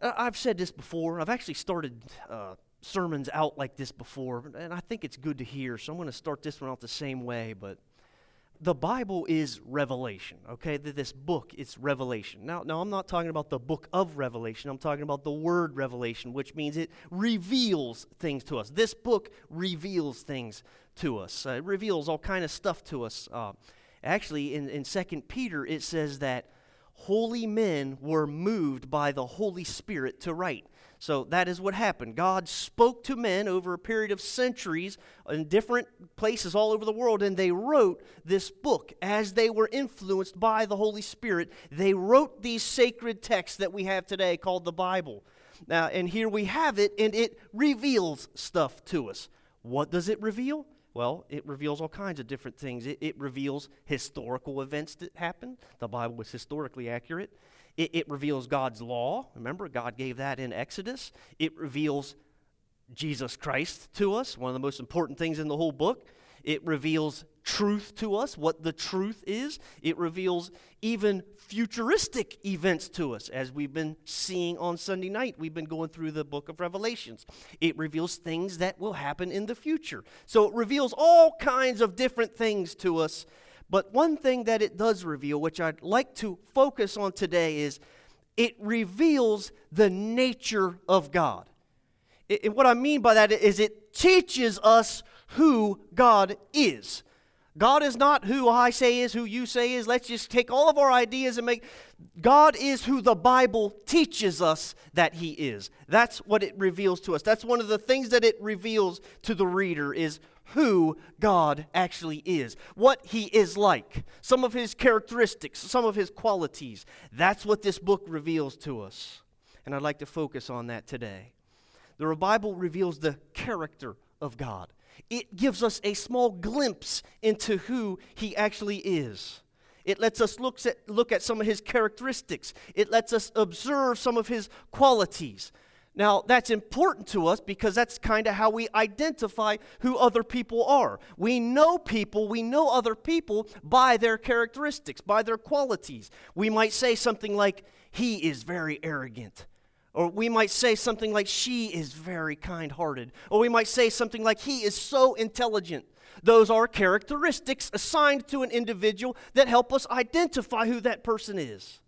Uh, I've said this before. I've actually started uh, sermons out like this before, and I think it's good to hear. So I'm going to start this one out the same way. But the Bible is revelation, okay? This book is revelation. Now, now, I'm not talking about the book of Revelation. I'm talking about the word revelation, which means it reveals things to us. This book reveals things to us. Uh, it reveals all kind of stuff to us. Uh, actually, in, in 2 Peter, it says that holy men were moved by the Holy Spirit to write. So that is what happened. God spoke to men over a period of centuries in different places all over the world, and they wrote this book as they were influenced by the Holy Spirit. They wrote these sacred texts that we have today called the Bible. Now, and here we have it, and it reveals stuff to us. What does it reveal? Well, it reveals all kinds of different things. It, it reveals historical events that happened. The Bible was historically accurate. It, it reveals God's law. Remember, God gave that in Exodus. It reveals Jesus Christ to us, one of the most important things in the whole book. It reveals truth to us, what the truth is. It reveals even futuristic events to us, as we've been seeing on Sunday night. We've been going through the book of Revelations. It reveals things that will happen in the future. So it reveals all kinds of different things to us. But one thing that it does reveal, which I'd like to focus on today, is it reveals the nature of God. It, what I mean by that is it teaches us who God is. God is not who I say is, who you say is. Let's just take all of our ideas and make. God is who the Bible teaches us that He is. That's what it reveals to us. That's one of the things that it reveals to the reader is who God actually is, what He is like, some of His characteristics, some of His qualities. That's what this book reveals to us. And I'd like to focus on that today. The Bible reveals the character of God it gives us a small glimpse into who he actually is. It lets us look at, look at some of his characteristics. It lets us observe some of his qualities. Now, that's important to us because that's kind of how we identify who other people are. We know people, we know other people by their characteristics, by their qualities. We might say something like, He is very arrogant. Or we might say something like, She is very kind hearted. Or we might say something like, He is so intelligent. Those are characteristics assigned to an individual that help us identify who that person is.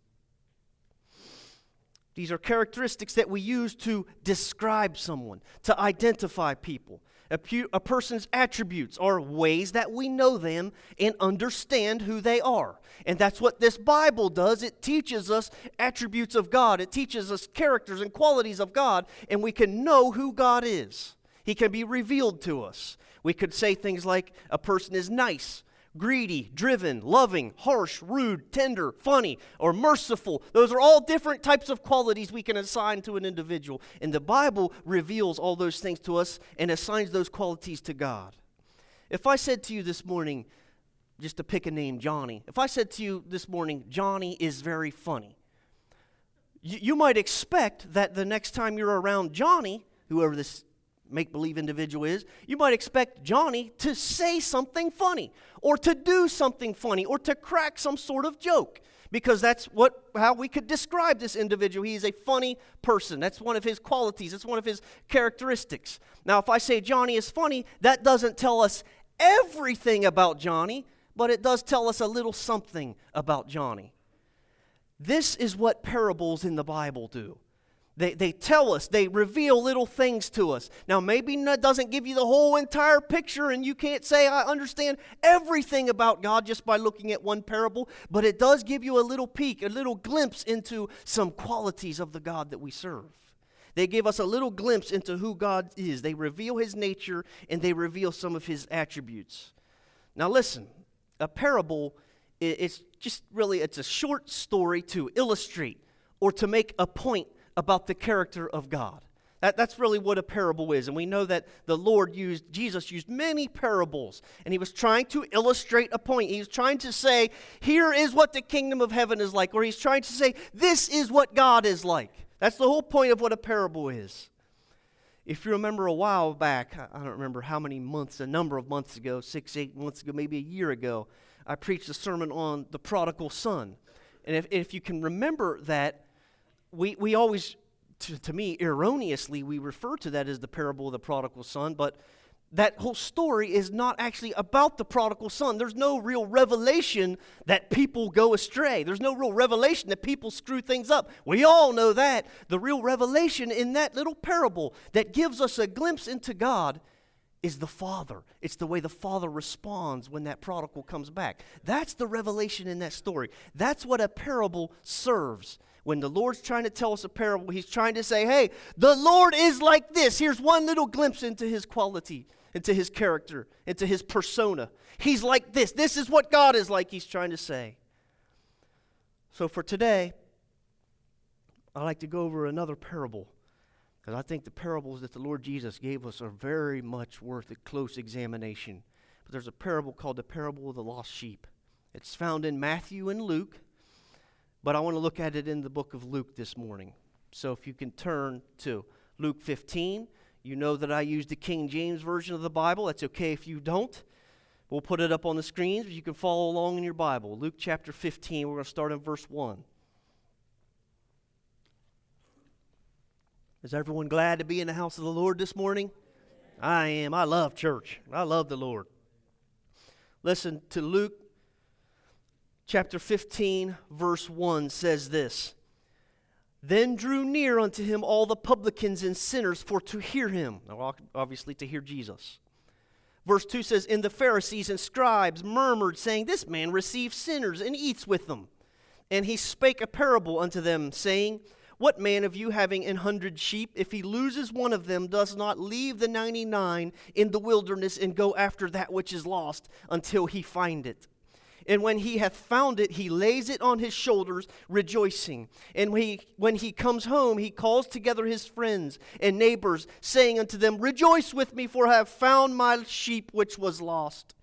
These are characteristics that we use to describe someone, to identify people. A, pu- a, person's attributes are ways that we know them and understand who they are. And that's what this Bible does. It teaches us attributes of God, it teaches us characters and qualities of God, and we can know who God is. He can be revealed to us. We could say things like a person is nice, greedy, driven, loving, harsh, rude, tender, funny, or merciful. Those are all different types of qualities we can assign to an individual. And the Bible reveals all those things to us and assigns those qualities to God. If I said to you this morning, just to pick a name, Johnny, if I said to you this morning, Johnny is very funny, you, you might expect that the next time you're around Johnny, whoever this make believe individual is, you might expect Johnny to say something funny or to do something funny or to crack some sort of joke because that's what how we could describe this individual. He is a funny person. That's one of his qualities. That's one of his characteristics. Now, if I say Johnny is funny, that doesn't tell us everything about Johnny, but it does tell us a little something about Johnny. This is what parables in the Bible do. They, they tell us, they reveal little things to us. Now, maybe that doesn't give you the whole entire picture, and you can't say, I understand everything about God just by looking at one parable, but it does give you a little peek, a little glimpse into some qualities of the God that we serve. They give us a little glimpse into who God is. They reveal his nature and they reveal some of his attributes. Now, listen, a parable, it's just really, it's a short story to illustrate or to make a point about the character of God. That, that's really what a parable is. And we know that the Lord used, Jesus used many parables, and he was trying to illustrate a point. He was trying to say, here is what the kingdom of heaven is like, or he's trying to say, this is what God is like. That's the whole point of what a parable is. If you remember a while back, I don't remember how many months, a number of months ago, six, eight months ago, maybe a year ago, I preached a sermon on the prodigal son. And if, if you can remember that, we, we always to, to me, erroneously, we refer to that as the parable of the prodigal son, but that whole story is not actually about the prodigal son. There's no real revelation that people go astray. There's no real revelation that people screw things up. We all know that. The real revelation in that little parable that gives us a glimpse into God is the Father. It's the way the Father responds when that prodigal comes back. That's the revelation in that story. That's what a parable serves. When the Lord's trying to tell us a parable, He's trying to say, hey, the Lord is like this. Here's one little glimpse into His quality into his character, into his persona. He's like this. This is what God is like, he's trying to say. So for today, I'd like to go over another parable. Because I think the parables that the Lord Jesus gave us are very much worth a close examination. But there's a parable called the parable of the lost sheep. It's found in Matthew and Luke, but I want to look at it in the book of Luke this morning. So if you can turn to Luke 15, you know that I use the King James Version of the Bible. That's okay if you don't. We'll put it up on the screens, but you can follow along in your Bible. Luke chapter 15, we're going to start in verse 1. Is everyone glad to be in the house of the Lord this morning? I am. I love church. I love the Lord. Listen to Luke chapter 15, verse 1 says this then drew near unto him all the publicans and sinners for to hear him. Now, obviously, to hear Jesus. Verse 2 says, And the Pharisees and scribes murmured, saying, This man receives sinners and eats with them. And he spake a parable unto them, saying, What man of you having an hundred sheep, if he loses one of them, does not leave the ninety nine in the wilderness and go after that which is lost until he find it? And when he hath found it, he lays it on his shoulders, rejoicing. And when he, when he comes home, he calls together his friends and neighbors, saying unto them, Rejoice with me, for I have found my sheep which was lost.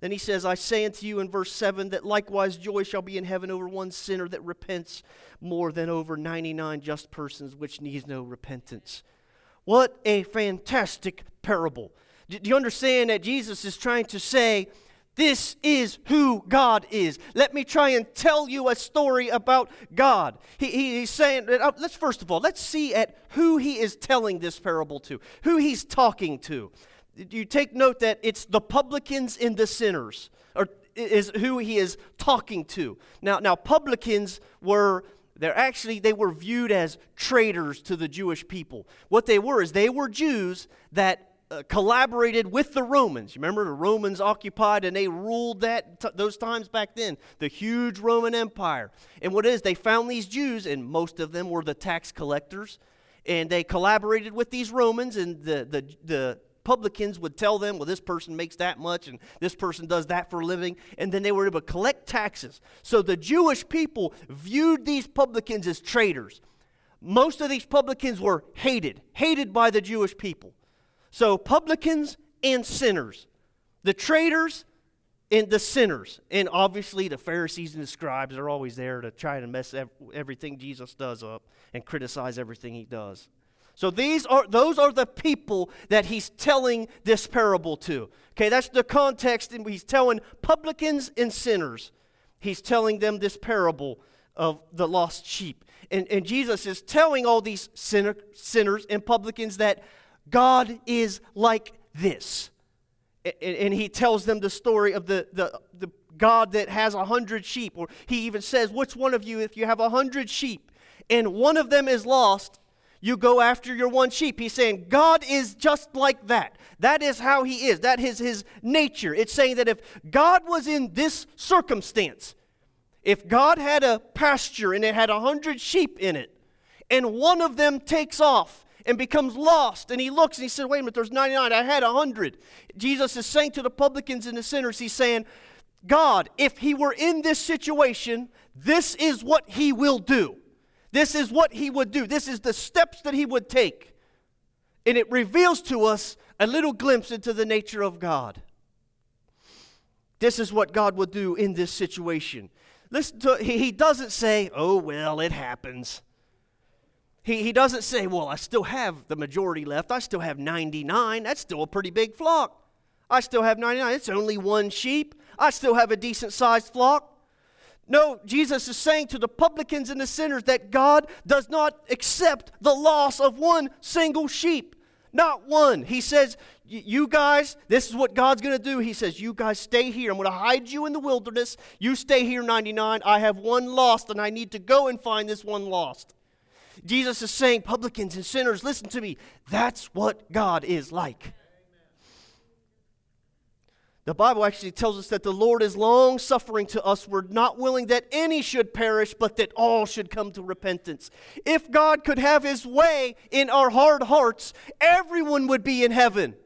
Then he says, I say unto you in verse 7 that likewise joy shall be in heaven over one sinner that repents more than over 99 just persons which needs no repentance. What a fantastic parable. Do you understand that Jesus is trying to say, this is who God is. Let me try and tell you a story about God. He, he, he's saying, uh, let's first of all, let's see at who he is telling this parable to, who he's talking to. You take note that it's the publicans and the sinners, or is who he is talking to. Now, now publicans were they're actually they were viewed as traitors to the Jewish people. What they were is they were Jews that uh, collaborated with the Romans. You remember the Romans occupied and they ruled that t- those times back then, the huge Roman Empire. And what is they found these Jews and most of them were the tax collectors and they collaborated with these Romans and the the the publicans would tell them, well, this person makes that much and this person does that for a living. And then they were able to collect taxes. So the Jewish people viewed these publicans as traitors. Most of these publicans were hated, hated by the Jewish people. So, publicans and sinners, the traitors and the sinners. And obviously, the Pharisees and the scribes are always there to try to mess everything Jesus does up and criticize everything he does. So these are those are the people that he's telling this parable to. Okay, that's the context and he's telling publicans and sinners. He's telling them this parable of the lost sheep. And, and Jesus is telling all these sinner, sinners and publicans that God is like this. And he tells them the story of the, the, the God that has a hundred sheep. Or he even says, Which one of you, if you have a hundred sheep and one of them is lost, you go after your one sheep. He's saying God is just like that. That is how he is. That is his nature. It's saying that if God was in this circumstance, if God had a pasture and it had a hundred sheep in it, and one of them takes off and becomes lost. And he looks and he said, Wait a minute, there's 99. I had 100. Jesus is saying to the publicans and the sinners, He's saying, God, if he were in this situation, this is what he will do. This is what he would do. This is the steps that he would take. And it reveals to us a little glimpse into the nature of God. This is what God would do in this situation. Listen to he doesn't say, "Oh well, it happens." He, he doesn't say, Well, I still have the majority left. I still have 99. That's still a pretty big flock. I still have 99. It's only one sheep. I still have a decent sized flock. No, Jesus is saying to the publicans and the sinners that God does not accept the loss of one single sheep. Not one. He says, You guys, this is what God's going to do. He says, You guys stay here. I'm going to hide you in the wilderness. You stay here, 99. I have one lost, and I need to go and find this one lost. Jesus is saying, Publicans and sinners, listen to me. That's what God is like. The Bible actually tells us that the Lord is long suffering to us. We're not willing that any should perish, but that all should come to repentance. If God could have his way in our hard hearts, everyone would be in heaven.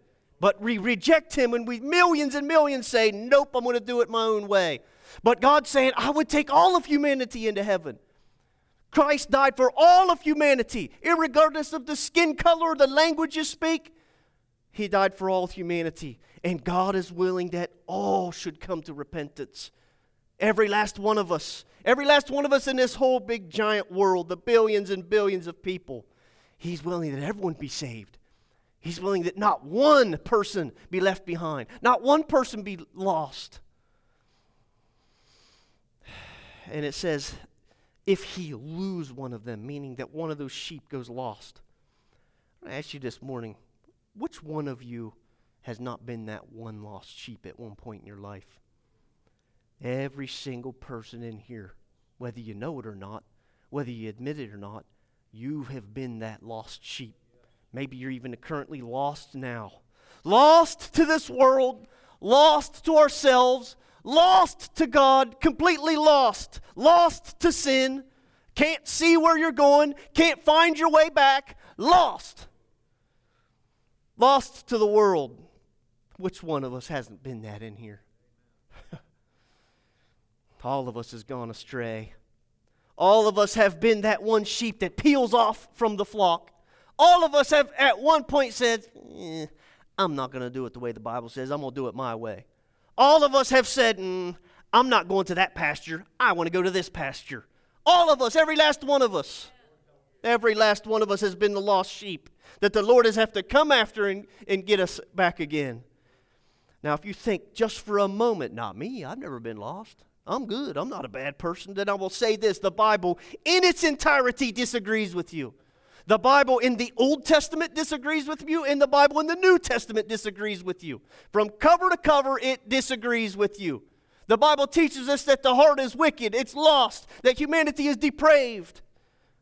But we reject him, and we millions and millions say, Nope, I'm going to do it my own way. But God's saying, I would take all of humanity into heaven. Christ died for all of humanity, regardless of the skin color or the language you speak. He died for all humanity. And God is willing that all should come to repentance. Every last one of us. Every last one of us in this whole big giant world, the billions and billions of people. He's willing that everyone be saved. He's willing that not one person be left behind, not one person be lost. And it says, if he lose one of them, meaning that one of those sheep goes lost. I ask you this morning, which one of you has not been that one lost sheep at one point in your life? Every single person in here, whether you know it or not, whether you admit it or not, you have been that lost sheep. Maybe you're even currently lost now. Lost to this world, lost to ourselves, lost to God, completely lost, lost to sin, can't see where you're going, can't find your way back, lost. Lost to the world. Which one of us hasn't been that in here? All of us has gone astray. All of us have been that one sheep that peels off from the flock. All of us have at one point said, eh, I'm not going to do it the way the Bible says. I'm going to do it my way. All of us have said, mm, I'm not going to that pasture. I want to go to this pasture. All of us, every last one of us. Every last one of us has been the lost sheep that the Lord has have to come after and, and get us back again. Now, if you think just for a moment, not me, I've never been lost. I'm good. I'm not a bad person. Then I will say this the Bible in its entirety disagrees with you. The Bible in the Old Testament disagrees with you, and the Bible in the New Testament disagrees with you. From cover to cover, it disagrees with you. The Bible teaches us that the heart is wicked, it's lost, that humanity is depraved.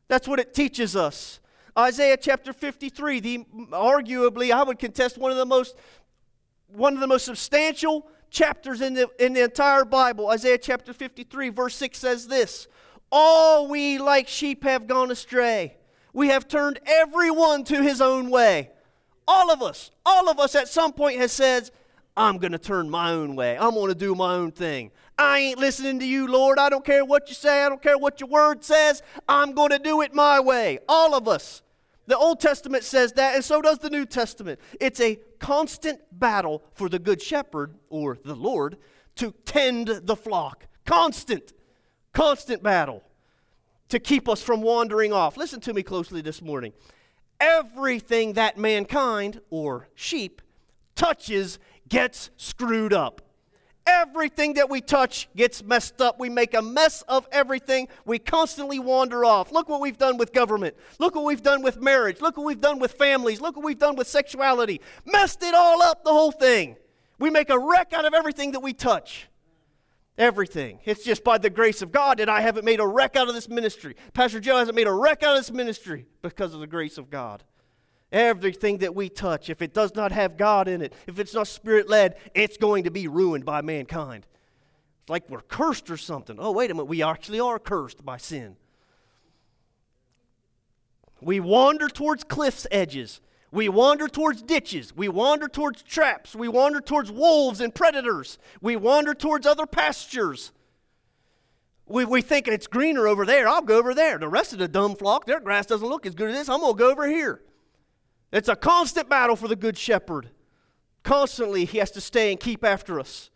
That's what it teaches us. Isaiah chapter 53, the arguably, I would contest one of the most one of the most substantial chapters in the, in the entire Bible. Isaiah chapter 53, verse 6 says this All we like sheep have gone astray. We have turned everyone to his own way. All of us, all of us at some point has said, I'm going to turn my own way. I'm going to do my own thing. I ain't listening to you, Lord. I don't care what you say. I don't care what your word says. I'm going to do it my way. All of us. The Old Testament says that, and so does the New Testament. It's a constant battle for the Good Shepherd, or the Lord, to tend the flock. Constant, constant battle to keep us from wandering off. Listen to me closely this morning. Everything that mankind, or sheep, touches gets screwed up. Everything that we touch gets messed up. We make a mess of everything. We constantly wander off. Look what we've done with government. Look what we've done with marriage. Look what we've done with families. Look what we've done with sexuality. Messed it all up, the whole thing. We make a wreck out of everything that we touch. Everything. It's just by the grace of God that I haven't made a wreck out of this ministry. Pastor Joe hasn't made a wreck out of this ministry because of the grace of God. Everything that we touch, if it does not have God in it, if it's not spirit led, it's going to be ruined by mankind. It's like we're cursed or something. Oh, wait a minute, we actually are cursed by sin. We wander towards cliff's edges. We wander towards ditches. We wander towards traps. We wander towards wolves and predators. We wander towards other pastures. We, we think it's greener over there. I'll go over there. The rest of the dumb flock, their grass doesn't look as good as this. I'm going to go over here. It's a constant battle for the good shepherd. Constantly, he has to stay and keep after us.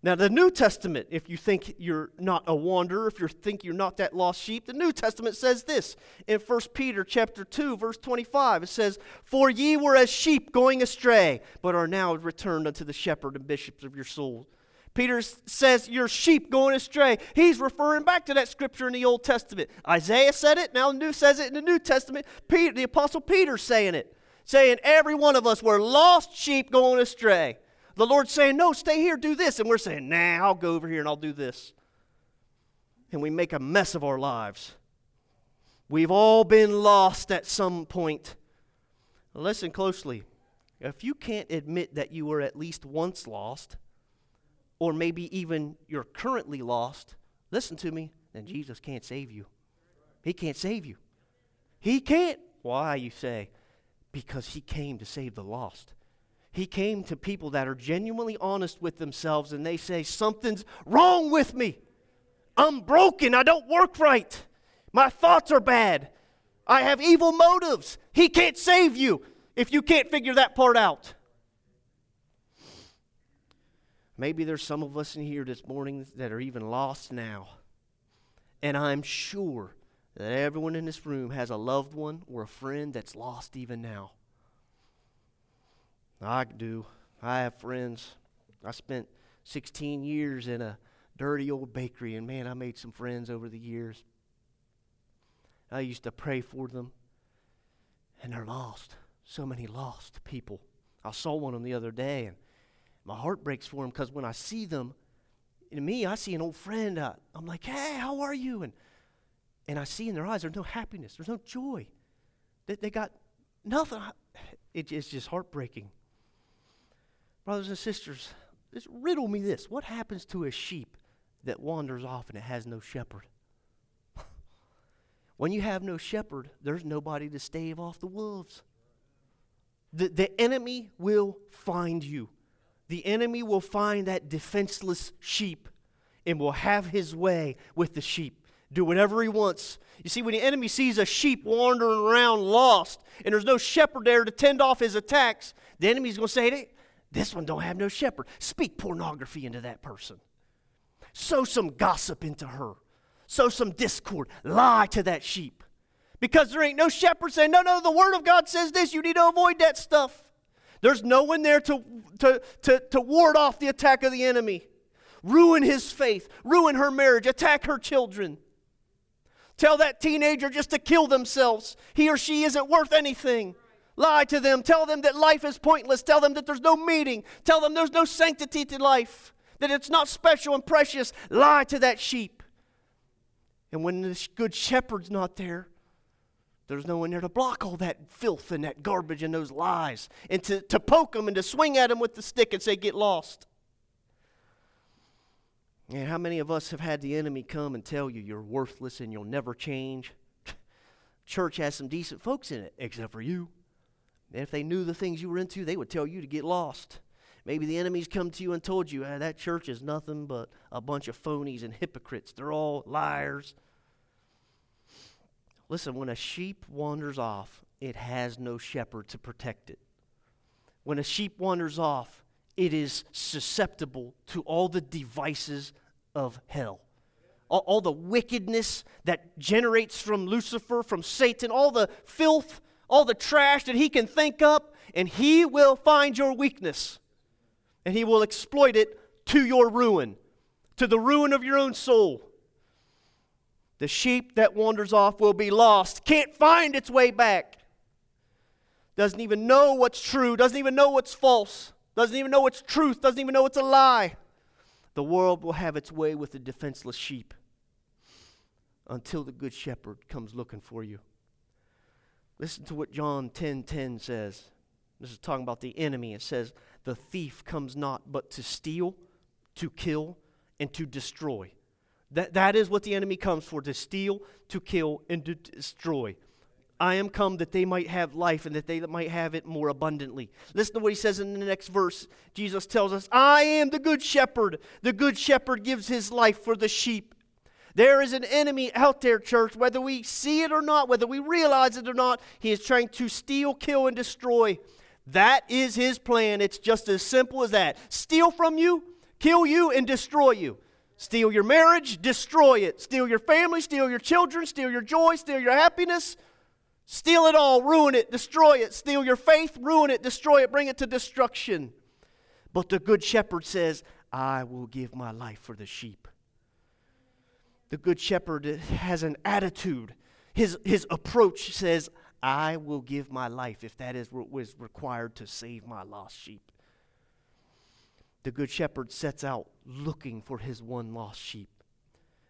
Now, the New Testament, if you think you're not a wanderer, if you think you're not that lost sheep, the New Testament says this in 1 Peter chapter 2, verse 25. It says, For ye were as sheep going astray, but are now returned unto the shepherd and bishops of your souls. Peter says, Your sheep going astray. He's referring back to that scripture in the Old Testament. Isaiah said it, now the New says it in the New Testament. Peter, the Apostle Peter saying it, saying, Every one of us were lost sheep going astray. The Lord's saying, No, stay here, do this. And we're saying, Nah, I'll go over here and I'll do this. And we make a mess of our lives. We've all been lost at some point. Listen closely. If you can't admit that you were at least once lost, or maybe even you're currently lost, listen to me, then Jesus can't save you. He can't save you. He can't. Why, you say? Because he came to save the lost. He came to people that are genuinely honest with themselves and they say, Something's wrong with me. I'm broken. I don't work right. My thoughts are bad. I have evil motives. He can't save you if you can't figure that part out. Maybe there's some of us in here this morning that are even lost now. And I'm sure that everyone in this room has a loved one or a friend that's lost even now. I do. I have friends. I spent 16 years in a dirty old bakery, and man, I made some friends over the years. I used to pray for them, and they're lost so many lost people. I saw one of them the other day, and my heart breaks for them because when I see them, in me, I see an old friend. I, I'm like, hey, how are you? And, and I see in their eyes there's no happiness, there's no joy. They, they got nothing. It, it's just heartbreaking. Brothers and sisters, just riddle me this. What happens to a sheep that wanders off and it has no shepherd? when you have no shepherd, there's nobody to stave off the wolves. The, the enemy will find you. The enemy will find that defenseless sheep and will have his way with the sheep. Do whatever he wants. You see, when the enemy sees a sheep wandering around lost and there's no shepherd there to tend off his attacks, the enemy's going to say, hey, This one don't have no shepherd. Speak pornography into that person. Sow some gossip into her. Sow some discord. Lie to that sheep. Because there ain't no shepherd saying, no, no, the Word of God says this. You need to avoid that stuff. There's no one there to, to, to, to ward off the attack of the enemy, ruin his faith, ruin her marriage, attack her children. Tell that teenager just to kill themselves. He or she isn't worth anything. Lie to them. Tell them that life is pointless. Tell them that there's no meaning. Tell them there's no sanctity to life, that it's not special and precious. Lie to that sheep. And when the good shepherd's not there, there's no one there to block all that filth and that garbage and those lies and to, to poke them and to swing at them with the stick and say, Get lost. And how many of us have had the enemy come and tell you you're worthless and you'll never change? Church has some decent folks in it, except for you. And if they knew the things you were into, they would tell you to get lost. Maybe the enemy's come to you and told you, ah, that church is nothing but a bunch of phonies and hypocrites. They're all liars. Listen, when a sheep wanders off, it has no shepherd to protect it. When a sheep wanders off, it is susceptible to all the devices of hell. All, all, the wickedness that generates from Lucifer, from Satan, all the filth, all the trash that he can think up, and he will find your weakness. And he will exploit it to your ruin, to the ruin of your own soul. The sheep that wanders off will be lost, can't find its way back, doesn't even know what's true, doesn't even know what's false, doesn't even know what's truth, doesn't even know what's a lie. The world will have its way with the defenseless sheep until the good shepherd comes looking for you. Listen to what John 10:10 10, 10 says. This is talking about the enemy. It says, "The thief comes not but to steal, to kill, and to destroy." That, that is what the enemy comes for to steal, to kill, and to destroy. I am come that they might have life and that they might have it more abundantly. Listen to what he says in the next verse. Jesus tells us, I am the good shepherd. The good shepherd gives his life for the sheep. There is an enemy out there, church, whether we see it or not, whether we realize it or not, he is trying to steal, kill, and destroy. That is his plan. It's just as simple as that. Steal from you, kill you, and destroy you. Steal your marriage, destroy it. Steal your family, steal your children, steal your joy, steal your happiness. Steal it all, ruin it, destroy it. Steal your faith, ruin it, destroy it, bring it to destruction. But the Good Shepherd says, I will give my life for the sheep. The Good Shepherd has an attitude. His, his approach says, I will give my life if that is what was required to save my lost sheep. The Good Shepherd sets out looking for his one lost sheep.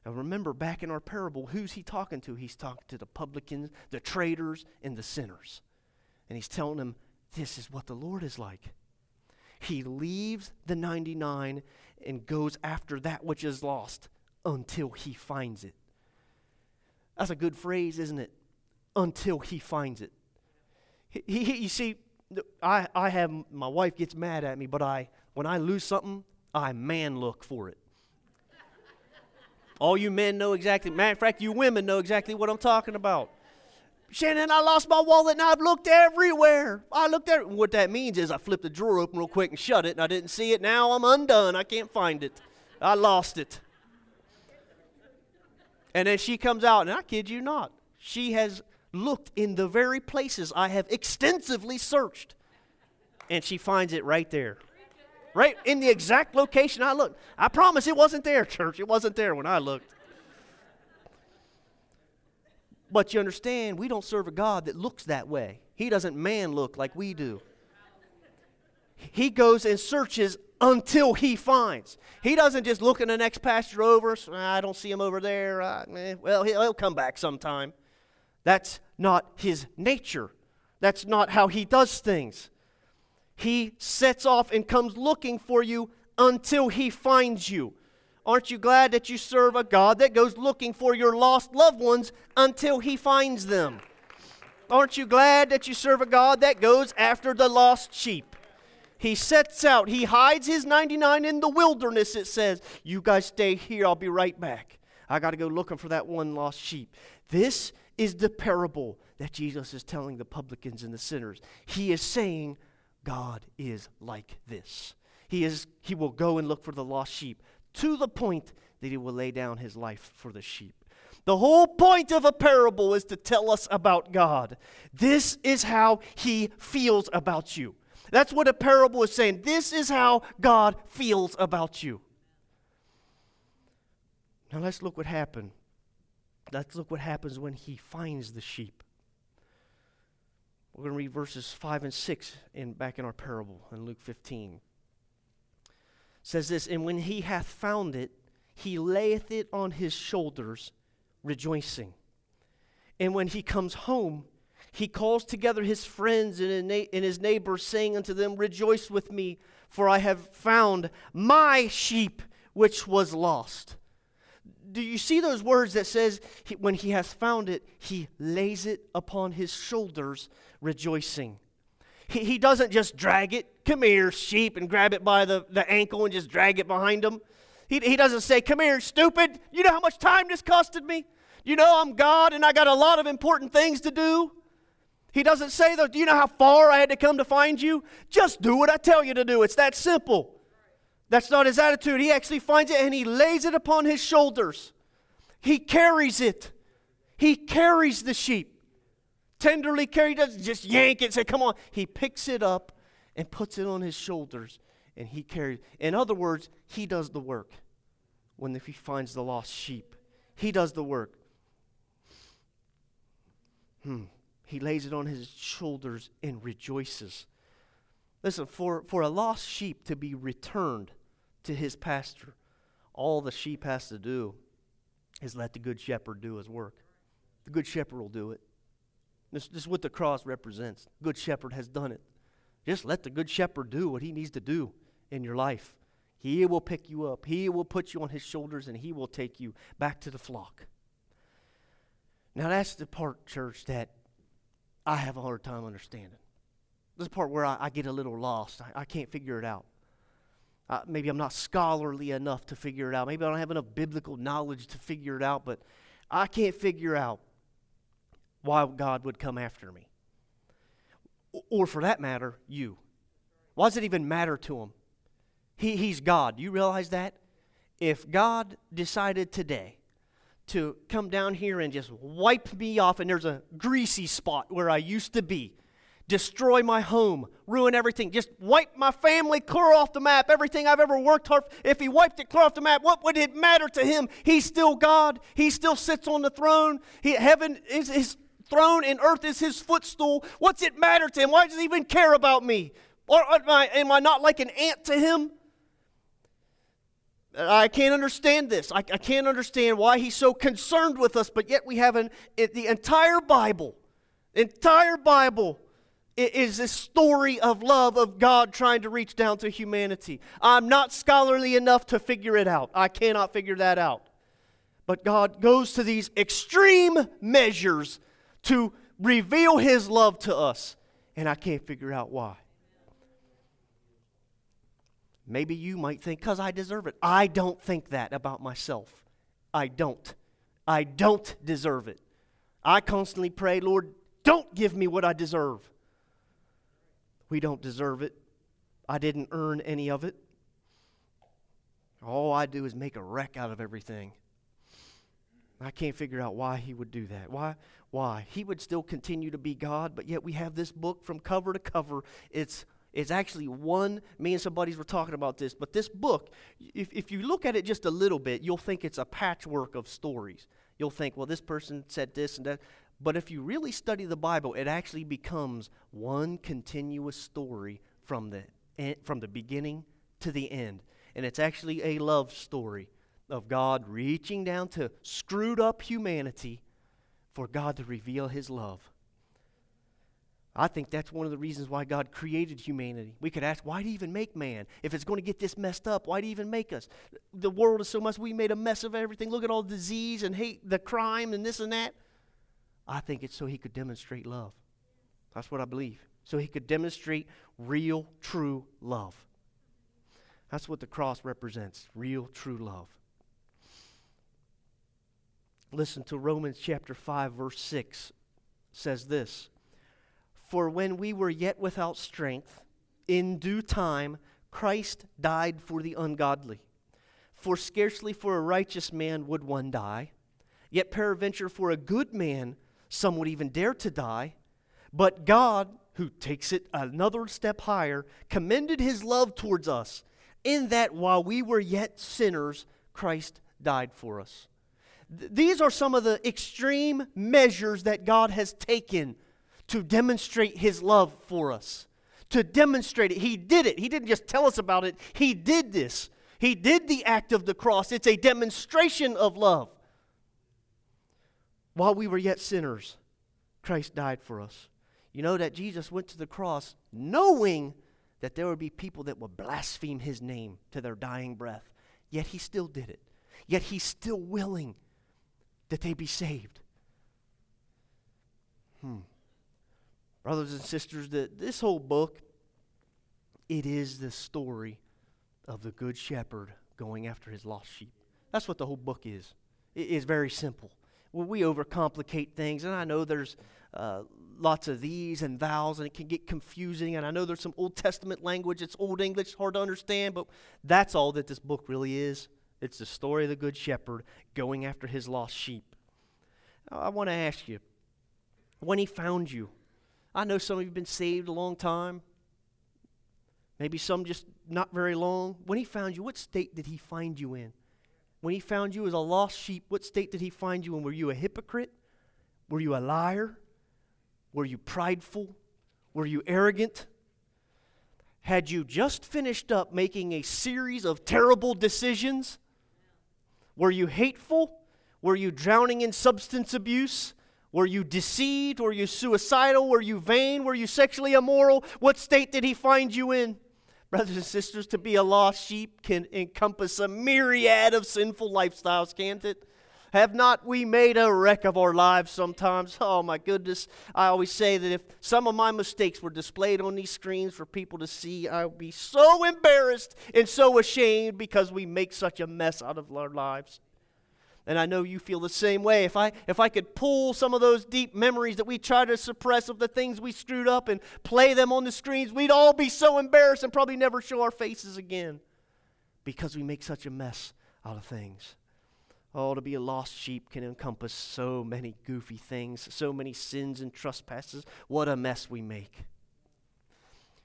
Now remember, back in our parable, who's he talking to? He's talking to the publicans, the traitors, and the sinners. And he's telling them, this is what the Lord is like. He leaves the 99 and goes after that which is lost until he finds it. That's a good phrase, isn't it? Until he finds it. He, he, you see, I, I have, my wife gets mad at me, but I, when I lose something, I man look for it. All you men know exactly, matter of fact, you women know exactly what I'm talking about. Shannon, I lost my wallet and I've looked everywhere. I looked at What that means is I flipped the drawer open real quick and shut it and I didn't see it. Now I'm undone. I can't find it. I lost it. And then she comes out, and I kid you not, she has looked in the very places I have extensively searched. And she finds it right there. Right in the exact location I looked. I promise it wasn't there, church. It wasn't there when I looked. But you understand, we don't serve a God that looks that way. He doesn't man look like we do. He goes and searches until he finds. He doesn't just look in the next pasture over. I don't see him over there. Uh, eh, well, he'll come back sometime. That's not his nature. That's not how he does things. He sets off and comes looking for you until he finds you. Aren't you glad that you serve a God that goes looking for your lost loved ones until he finds them? Aren't you glad that you serve a God that goes after the lost sheep? He sets out, he hides his 99 in the wilderness, it says. You guys stay here, I'll be right back. I got to go looking for that one lost sheep. This is the parable that Jesus is telling the publicans and the sinners. He is saying, God is like this. He, is, he will go and look for the lost sheep to the point that he will lay down his life for the sheep. The whole point of a parable is to tell us about God. This is how he feels about you. That's what a parable is saying. This is how God feels about you. Now let's look what happened. Let's look what happens when he finds the sheep. We're going to read verses 5 and 6 in, back in our parable in Luke 15 says this And when he hath found it, he layeth it on his shoulders, rejoicing. And when he comes home, he calls together his friends and his neighbors, saying unto them, Rejoice with me, for I have found my sheep which was lost. Do you see those words that says, when he has found it, he lays it upon his shoulders, rejoicing? He, doesn't just drag it, come here, sheep, and grab it by the, the ankle and just drag it behind him. He, he doesn't say, come here, stupid. You know how much time this costed me? You know I'm God and I got a lot of important things to do. He doesn't say, though, do you know how far I had to come to find you? Just do what I tell you to do. It's that simple. That's not his attitude. He actually finds it and he lays it upon his shoulders. He carries it. He carries the sheep tenderly carry, doesn't just yank it and say, Come on. He picks it up and puts it on his shoulders and he carries. In other words, he does the work when if he finds the lost sheep. He does the work. Hmm. He lays it on his shoulders and rejoices. Listen, for, for a lost sheep to be returned to his pasture, all the sheep has to do is let the good shepherd do his work. The good shepherd will do it. This, this is what the cross represents. Good shepherd has done it. Just let the good shepherd do what he needs to do in your life. He will pick you up, he will put you on his shoulders, and he will take you back to the flock. Now, that's the part, church, that I have a hard time understanding. This is the part where I, I get a little lost. I, I can't figure it out. Uh, maybe I'm not scholarly enough to figure it out. Maybe I don't have enough biblical knowledge to figure it out, but I can't figure out why God would come after me. Or for that matter, you. Why does it even matter to him? He, he's God. Do you realize that? If God decided today to come down here and just wipe me off, and there's a greasy spot where I used to be, destroy my home, ruin everything, just wipe my family clear off the map, everything I've ever worked hard. If he wiped it clear off the map, what would it matter to him? He's still God. He still sits on the throne. He, heaven is his throne and earth is his footstool. What's it matter to him? Why does he even care about me? Or am I, am I not like an ant to him? I can't understand this. I, I, can't understand why he's so concerned with us, but yet we have an, it, the entire Bible, entire Bible is this story of love of God trying to reach down to humanity. I'm not scholarly enough to figure it out. I cannot figure that out. But God goes to these extreme measures to reveal his love to us, and I can't figure out why. Maybe you might think, because I deserve it. I don't think that about myself. I don't. I don't deserve it. I constantly pray, Lord, don't give me what I deserve. We don't deserve it. I didn't earn any of it. All I do is make a wreck out of everything. I can't figure out why he would do that. Why? Why? He would still continue to be God, but yet we have this book from cover to cover. It's it's actually one, me and some buddies were talking about this, but this book, if, if you look at it just a little bit, you'll think it's a patchwork of stories. You'll think, well, this person said this and that. But if you really study the Bible, it actually becomes one continuous story from the, from the beginning to the end. And it's actually a love story of God reaching down to screwed up humanity for God to reveal his love. I think that's one of the reasons why God created humanity. We could ask, why did he even make man? If it's going to get this messed up, why did he even make us? The world is so much, we made a mess of everything. Look at all disease and hate, the crime and this and that. I think it's so he could demonstrate love. That's what I believe. So he could demonstrate real, true love. That's what the cross represents real, true love. Listen to Romans chapter 5, verse 6 says this For when we were yet without strength, in due time, Christ died for the ungodly. For scarcely for a righteous man would one die, yet peradventure for a good man some would even dare to die. But God, who takes it another step higher, commended his love towards us, in that while we were yet sinners, Christ died for us. These are some of the extreme measures that God has taken to demonstrate His love for us. To demonstrate it. He did it. He didn't just tell us about it, He did this. He did the act of the cross. It's a demonstration of love. While we were yet sinners, Christ died for us. You know that Jesus went to the cross knowing that there would be people that would blaspheme his name to their dying breath. Yet he still did it. Yet he's still willing that they be saved. Hmm. Brothers and sisters, the, this whole book, it is the story of the Good Shepherd going after his lost sheep. That's what the whole book is. It is very simple. Well, we overcomplicate things, and I know there's uh, lots of these and thous, and it can get confusing. And I know there's some Old Testament language, it's Old English, hard to understand, but that's all that this book really is. It's the story of the Good Shepherd going after his lost sheep. I want to ask you when he found you, I know some of you have been saved a long time, maybe some just not very long. When he found you, what state did he find you in? When he found you as a lost sheep, what state did he find you in? Were you a hypocrite? Were you a liar? Were you prideful? Were you arrogant? Had you just finished up making a series of terrible decisions? Were you hateful? Were you drowning in substance abuse? Were you deceived? Were you suicidal? Were you vain? Were you sexually immoral? What state did he find you in? Brothers and sisters, to be a lost sheep can encompass a myriad of sinful lifestyles, can't it? Have not we made a wreck of our lives sometimes? Oh my goodness. I always say that if some of my mistakes were displayed on these screens for people to see, I would be so embarrassed and so ashamed because we make such a mess out of our lives. And I know you feel the same way. If I, if I could pull some of those deep memories that we try to suppress of the things we screwed up and play them on the screens, we'd all be so embarrassed and probably never show our faces again because we make such a mess out of things. Oh, to be a lost sheep can encompass so many goofy things, so many sins and trespasses. What a mess we make.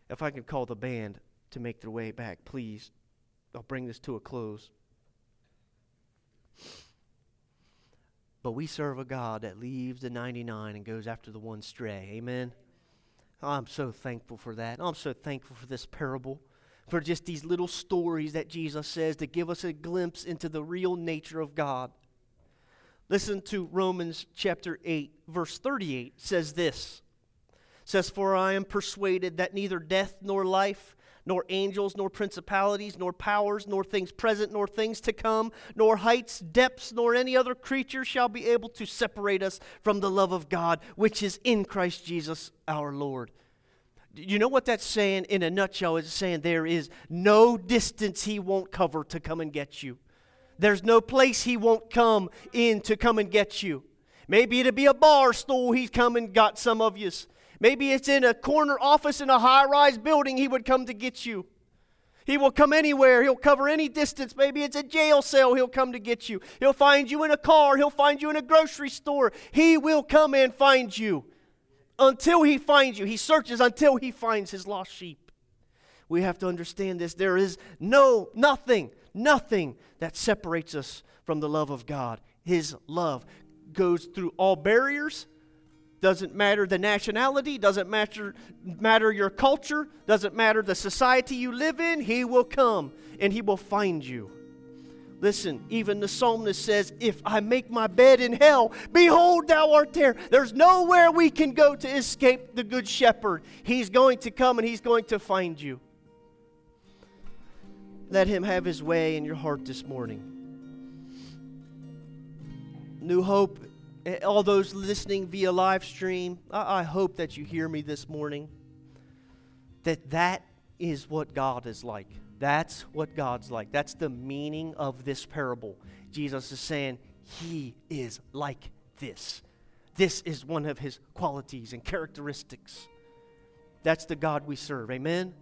If I could call the band to make their way back, please. I'll bring this to a close. But we serve a God that leaves the 99 and goes after the one stray. Amen. I'm so thankful for that. I'm so thankful for this parable, for just these little stories that Jesus says to give us a glimpse into the real nature of God. Listen to Romans chapter 8, verse 38 says this. says, For I am persuaded that neither death nor life, nor angels, nor principalities, nor powers, nor things present, nor things to come, nor heights, depths, nor any other creature shall be able to separate us from the love of God, which is in Christ Jesus our Lord. You know what that's saying in a nutshell? It's saying there is no distance he won't cover to come and get you. There's no place he won't come in to come and get you. Maybe it'll be a bar stool he's come and got some of you. Maybe it's in a corner office in a high rise building he would come to get you. He will come anywhere. He'll cover any distance. Maybe it's a jail cell. He'll come to get you. He'll find you in a car. He'll find you in a grocery store. He will come and find you until he finds you. He searches until he finds his lost sheep. We have to understand this. There is no, nothing, nothing that separates us from the love of God. His love goes through all barriers, doesn't matter the nationality, doesn't matter, matter your culture, doesn't matter the society you live in, He will come and He will find you. Listen, even the psalmist says, If I make my bed in hell, behold, thou art there. There's nowhere we can go to escape the good shepherd. He's going to come and He's going to find you. Let Him have His way in your heart this morning. New Hope all those listening via live stream, I, hope that you hear me this morning. That that is what God is like. That's what God's like. That's the meaning of this parable. Jesus is saying, He is like this. This is one of His qualities and characteristics. That's the God we serve. Amen?